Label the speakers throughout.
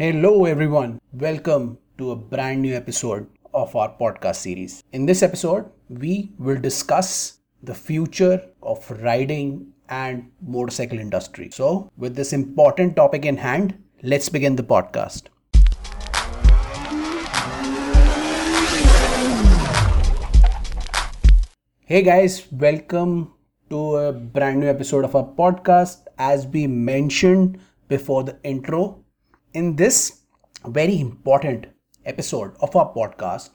Speaker 1: Hello, everyone. Welcome to a brand new episode of our podcast series. In this episode, we will discuss the future of riding and motorcycle industry. So, with this important topic in hand, let's begin the podcast. Hey guys, welcome to a brand new episode of our podcast. As we mentioned before the intro, in this very important episode of our podcast,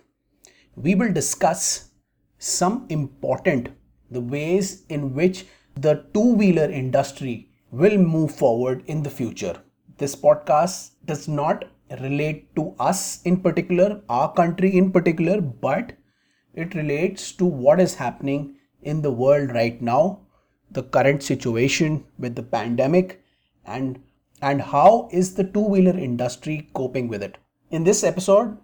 Speaker 1: we will discuss some important the ways in which the two-wheeler industry will move forward in the future. This podcast does not relate to us in particular, our country in particular, but it relates to what is happening in the world right now, the current situation with the pandemic, and and how is the two-wheeler industry coping with it. In this episode,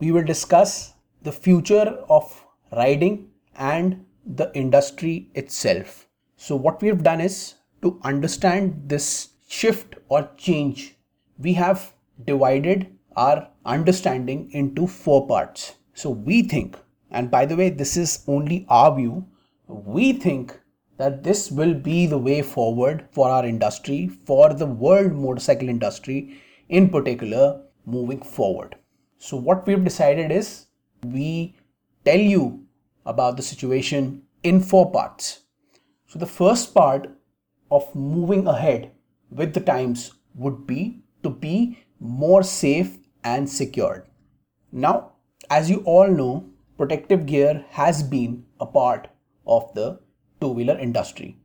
Speaker 1: we will discuss the future of riding and the industry itself. So what we have done is to understand this shift or change, we have divided our understanding into four parts. So we think, and by the way, this is only our view, we think that this will be the way forward for our industry, for the world motorcycle industry in particular, moving forward. So, what we've decided is we tell you about the situation in four parts. So, the first part of moving ahead with the times would be to be more safe and secured. Now, as you all know, protective gear has been a part of the two wheeler industry.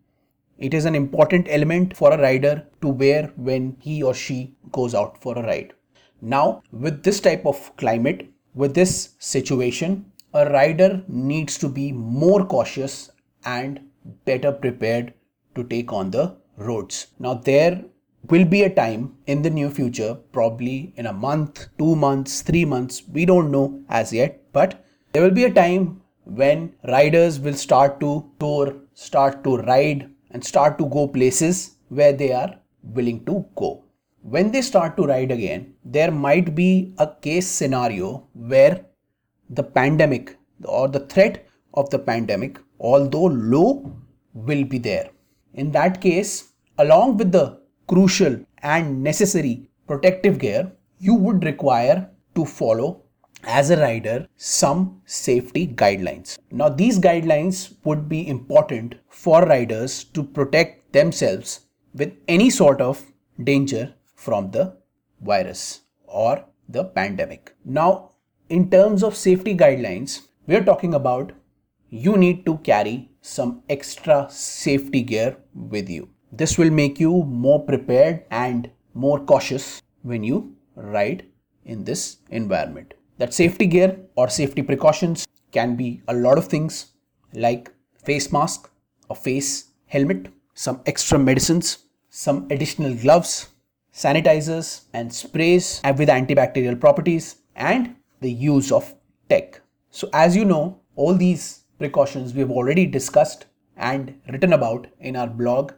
Speaker 1: It is an important element for a rider to wear when he or she goes out for a ride. Now, with this type of climate, with this situation, a rider needs to be more cautious and better prepared to take on the roads. Now, there will be a time in the near future, probably in a month, two months, three months, we don't know as yet, but there will be a time when riders will start to tour, start to ride, and start to go places where they are willing to go. When they start to ride again, there might be a case scenario where the pandemic or the threat of the pandemic, although low, will be there. In that case, along with the crucial and necessary protective gear, you would require to follow as a rider some safety guidelines. Now, these guidelines would be important for riders to protect themselves with any sort of danger from the virus or the pandemic. Now, in terms of safety guidelines, we are talking about you need to carry some extra safety gear with you. This will make you more prepared and more cautious when you ride in this environment. That safety gear or safety precautions can be a lot of things like face mask, a face helmet, some extra medicines, some additional gloves, sanitizers and sprays with antibacterial properties and the use of tech. So as you know, all these precautions we have already discussed and written about in our blog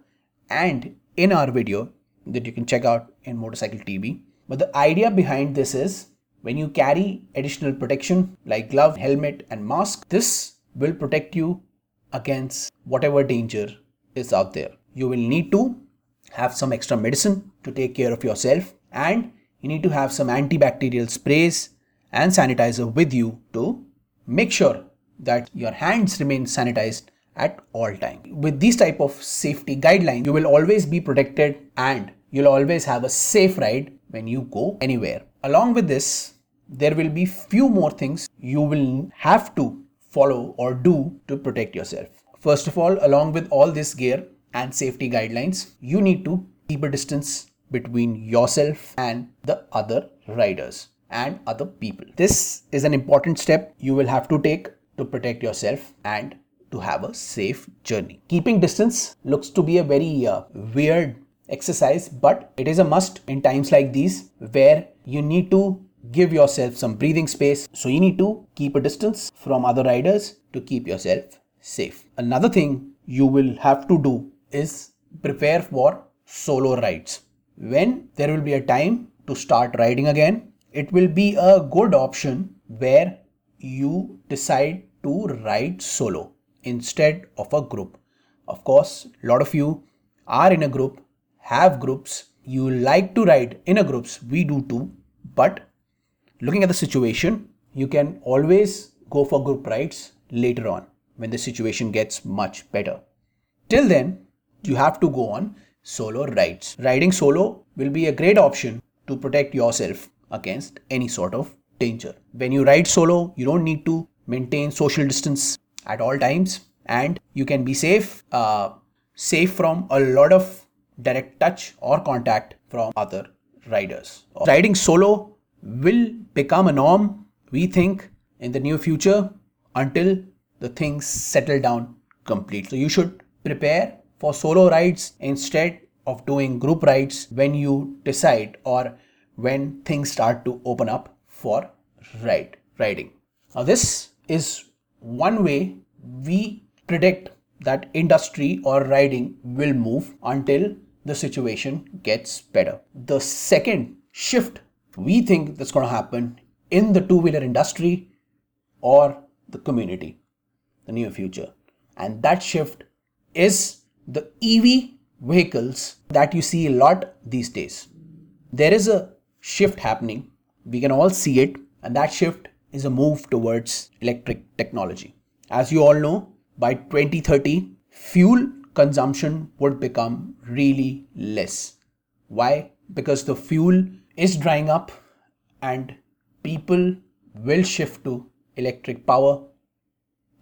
Speaker 1: and in our video that you can check out in Motopsychcle TV. But the idea behind this is when you carry additional protection like glove, helmet, and mask, this will protect you against whatever danger is out there. You will need to have some extra medicine to take care of yourself, and you need to have some antibacterial sprays and sanitizer with you to make sure that your hands remain sanitized at all time. With these type of safety guidelines, you will always be protected and you'll always have a safe ride when you go anywhere. Along with this, there will be few more things you will have to follow or do to protect yourself. First of all, along with all this gear and safety guidelines, you need to keep a distance between yourself and the other riders and other people. This is an important step you will have to take to protect yourself and to have a safe journey. Keeping distance looks to be a very uh, weird exercise, but it is a must in times like these where you need to give yourself some breathing space. So you need to keep a distance from other riders to keep yourself safe. Another thing you will have to do is prepare for solo rides. When there will be a time to start riding again, it will be a good option where you decide to ride solo instead of a group. Of course, a lot of you are in a group, have groups, you like to ride in a groups, we do too, but looking at the situation, you can always go for group rides later on when the situation gets much better. Till then, you have to go on solo rides. Riding solo will be a great option to protect yourself against any sort of danger. When you ride solo, you don't need to maintain social distance at all times and you can be safe uh, safe from a lot of direct touch or contact from other riders. Riding solo will become a norm, we think, in the near future until the things settle down completely. So you should prepare for solo rides instead of doing group rides when you decide or when things start to open up for ride riding. Now this is one way we predict that industry or riding will move until the situation gets better. The second shift we think that's going to happen in the two wheeler industry or the community, the near future. And that shift is the EV vehicles that you see a lot these days. There is a shift happening. We can all see it, and that shift is a move towards electric technology. As you all know, by 2030, fuel consumption would become really less. Why? Because the fuel is drying up and people will shift to electric power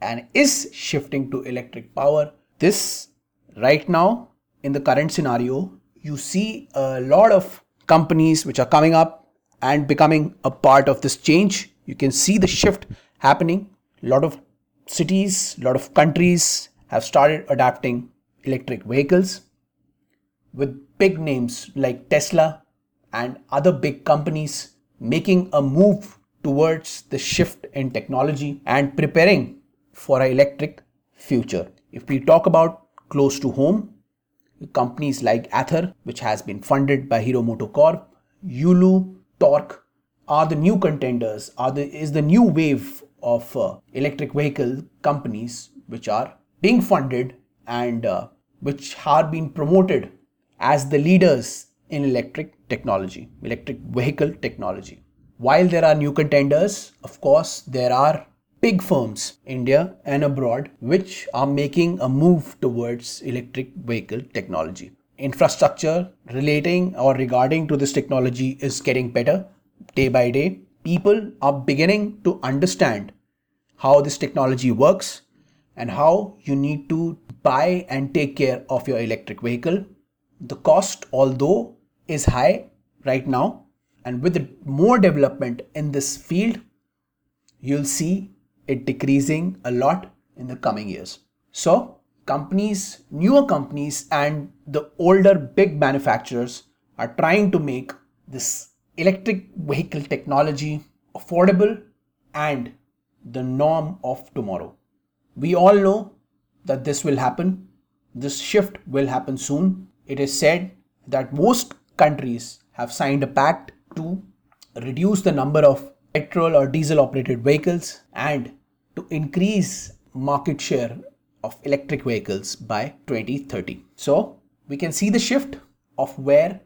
Speaker 1: and is shifting to electric power. This right now in the current scenario, you see a lot of companies which are coming up and becoming a part of this change. You can see the shift happening. A lot of cities, a lot of countries have started adapting electric vehicles with big names like Tesla and other big companies making a move towards the shift in technology and preparing for an electric future. If we talk about close to home, companies like Ather, which has been funded by Hero MotoCorp, Yulu, Tork are the new contenders, are the, is the new wave of uh, electric vehicle companies which are being funded and uh, which are being promoted as the leaders in electric technology, electric vehicle technology. While there are new contenders, of course, there are big firms, India and abroad, which are making a move towards electric vehicle technology. Infrastructure relating or regarding to this technology is getting better day by day. People are beginning to understand how this technology works and how you need to buy and take care of your electric vehicle. The cost, although is high right now, and with more development in this field, you'll see it decreasing a lot in the coming years. So, companies, newer companies, and the older big manufacturers are trying to make this electric vehicle technology affordable and the norm of tomorrow. We all know that this will happen. This shift will happen soon. It is said that most countries have signed a pact to reduce the number of petrol or diesel operated vehicles and to increase market share of electric vehicles by 2030. So we can see the shift of where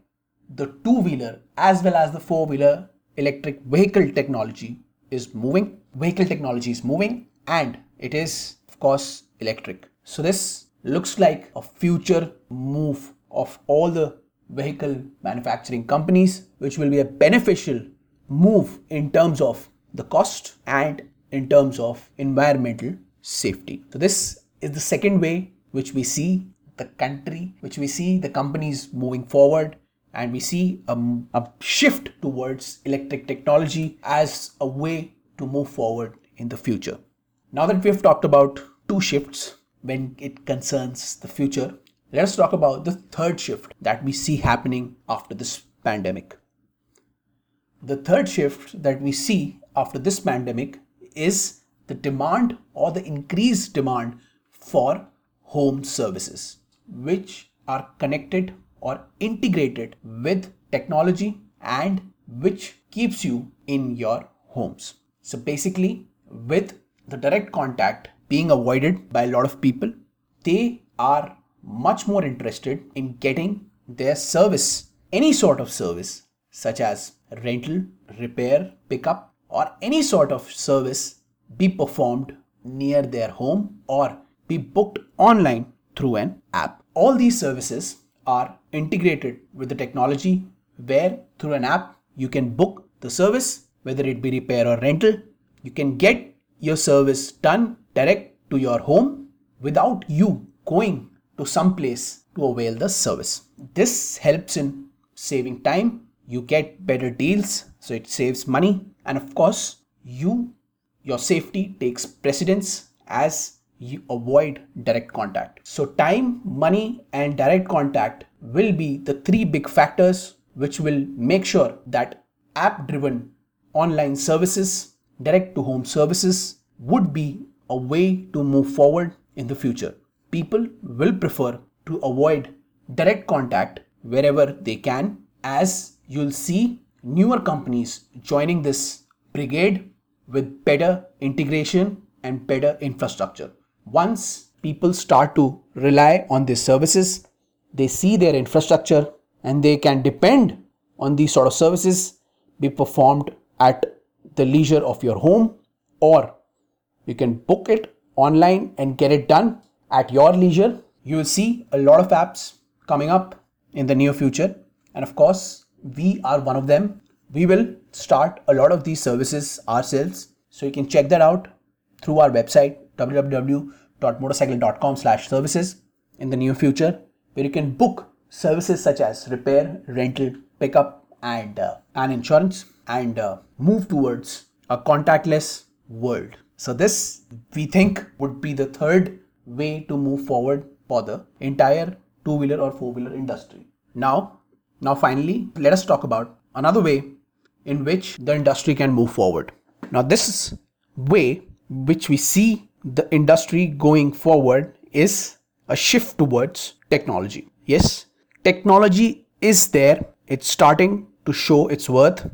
Speaker 1: the two wheeler as well as the four wheeler electric vehicle technology is moving. Vehicle technology is moving and it is, of course, electric. So this looks like a future move of all the vehicle manufacturing companies, which will be a beneficial move in terms of the cost and in terms of environmental safety. So this is the second way which we see the country, which we see the companies moving forward and we see a, a, shift towards electric technology as a way to move forward in the future. Now that we've talked about two shifts when it concerns the future, let's talk about the third shift that we see happening after this pandemic. The third shift that we see after this pandemic is the demand or the increased demand for home services, which are connected or integrated with technology and which keeps you in your homes. So basically, with the direct contact being avoided by a lot of people, they are much more interested in getting their service, any sort of service, such as rental, repair, pickup, or any sort of service, be performed near their home or be booked online through an app. All these services are integrated with the technology where through an app you can book the service, whether it be repair or rental. You can get your service done direct to your home without you going to some place to avail the service. This helps in saving time, you get better deals, so it saves money, and of course, you your safety takes precedence as you avoid direct contact. So, time, money, and direct contact will be the three big factors which will make sure that app driven online services, direct to home services would be a way to move forward in the future. People will prefer to avoid direct contact wherever they can, as you'll see newer companies joining this brigade with better integration and better infrastructure. Once people start to rely on these services, they see their infrastructure and they can depend on these sort of services be performed at the leisure of your home or you can book it online and get it done at your leisure. You will see a lot of apps coming up in the near future, and of course, we are one of them. We will start a lot of these services ourselves, so you can check that out through our website www.motopsychcle.com/services in the near future, where you can book services such as repair, rental, pickup, and uh, an insurance, and uh, move towards a contactless world. So this we think would be the third way to move forward for the entire two-wheeler or four-wheeler industry. Now, now finally, let us talk about another way in which the industry can move forward. Now this way which we see the industry going forward is a shift towards technology. Yes, technology is there, it's starting to show its worth,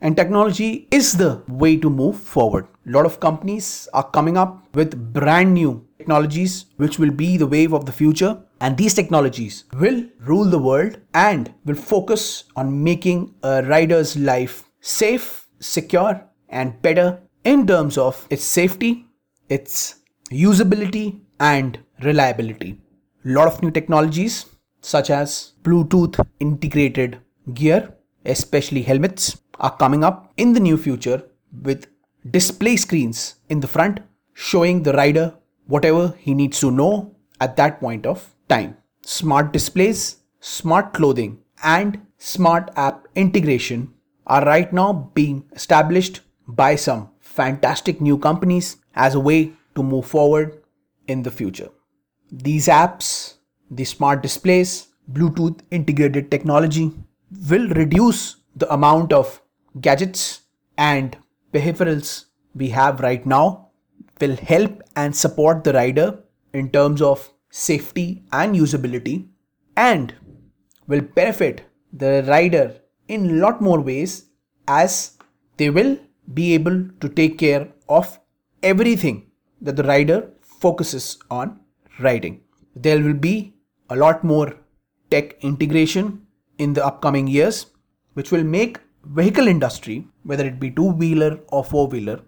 Speaker 1: and technology is the way to move forward. A lot of companies are coming up with brand new technologies which will be the wave of the future. And these technologies will rule the world and will focus on making a rider's life safe, secure, and better in terms of its safety, its usability, and reliability. A lot of new technologies such as Bluetooth integrated gear, especially helmets, are coming up in the near future with display screens in the front showing the rider whatever he needs to know at that point of time. Smart displays, smart clothing, and smart app integration are right now being established by some fantastic new companies as a way to move forward in the future. These apps, the smart displays, Bluetooth integrated technology will reduce the amount of gadgets and peripherals we have right now will help and support the rider in terms of safety and usability and will benefit the rider in lot more ways as they will be able to take care of everything that the rider focuses on riding. There will be a lot more tech integration in the upcoming years which will make vehicle industry whether it be two wheeler or four wheeler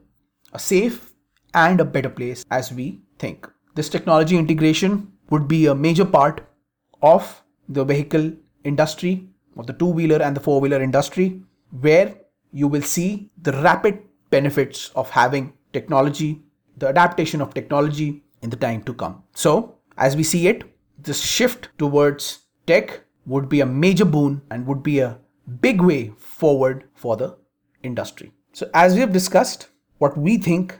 Speaker 1: a safe and a better place as we think this technology integration would be a major part of the vehicle industry of the two wheeler and the four wheeler industry where you will see the rapid benefits of having technology the adaptation of technology in the time to come so as we see it this shift towards tech would be a major boon and would be a big way forward for the industry. So, as we have discussed, what we think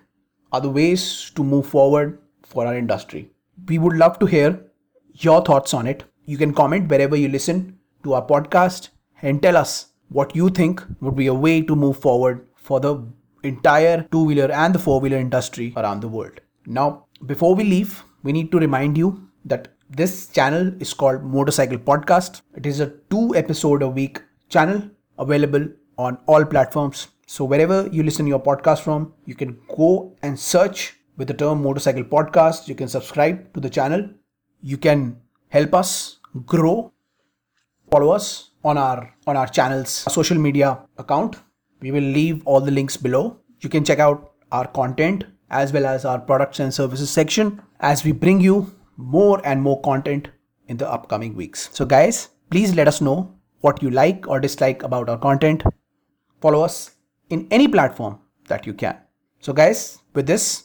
Speaker 1: are the ways to move forward for our industry. We would love to hear your thoughts on it. You can comment wherever you listen to our podcast and tell us what you think would be a way to move forward for the entire two wheeler and the four wheeler industry around the world. Now, before we leave, we need to remind you that this channel is called Motopsychcle Podcast. It is a two episode a week channel available on all platforms. So wherever you listen your podcast from, you can go and search with the term motopsychcle podcast. You can subscribe to the channel. You can help us grow. Follow us on our on our channel's social media account. We will leave all the links below. You can check out our content as well as our products and services section as we bring you more and more content in the upcoming weeks. So guys, please let us know what you like or dislike about our content. Follow us in any platform that you can. So guys, with this,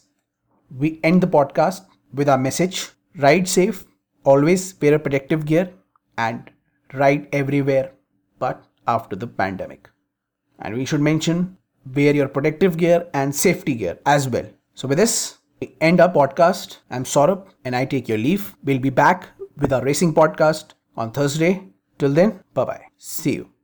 Speaker 1: we end the podcast with our message. Ride safe, always wear a protective gear and ride everywhere but after the pandemic. And we should mention wear your protective gear and safety gear as well. So, with this, we end our podcast. I'm Saurabh and I take your leave. We'll be back with our racing podcast on Thursday. Till then, bye bye. See you.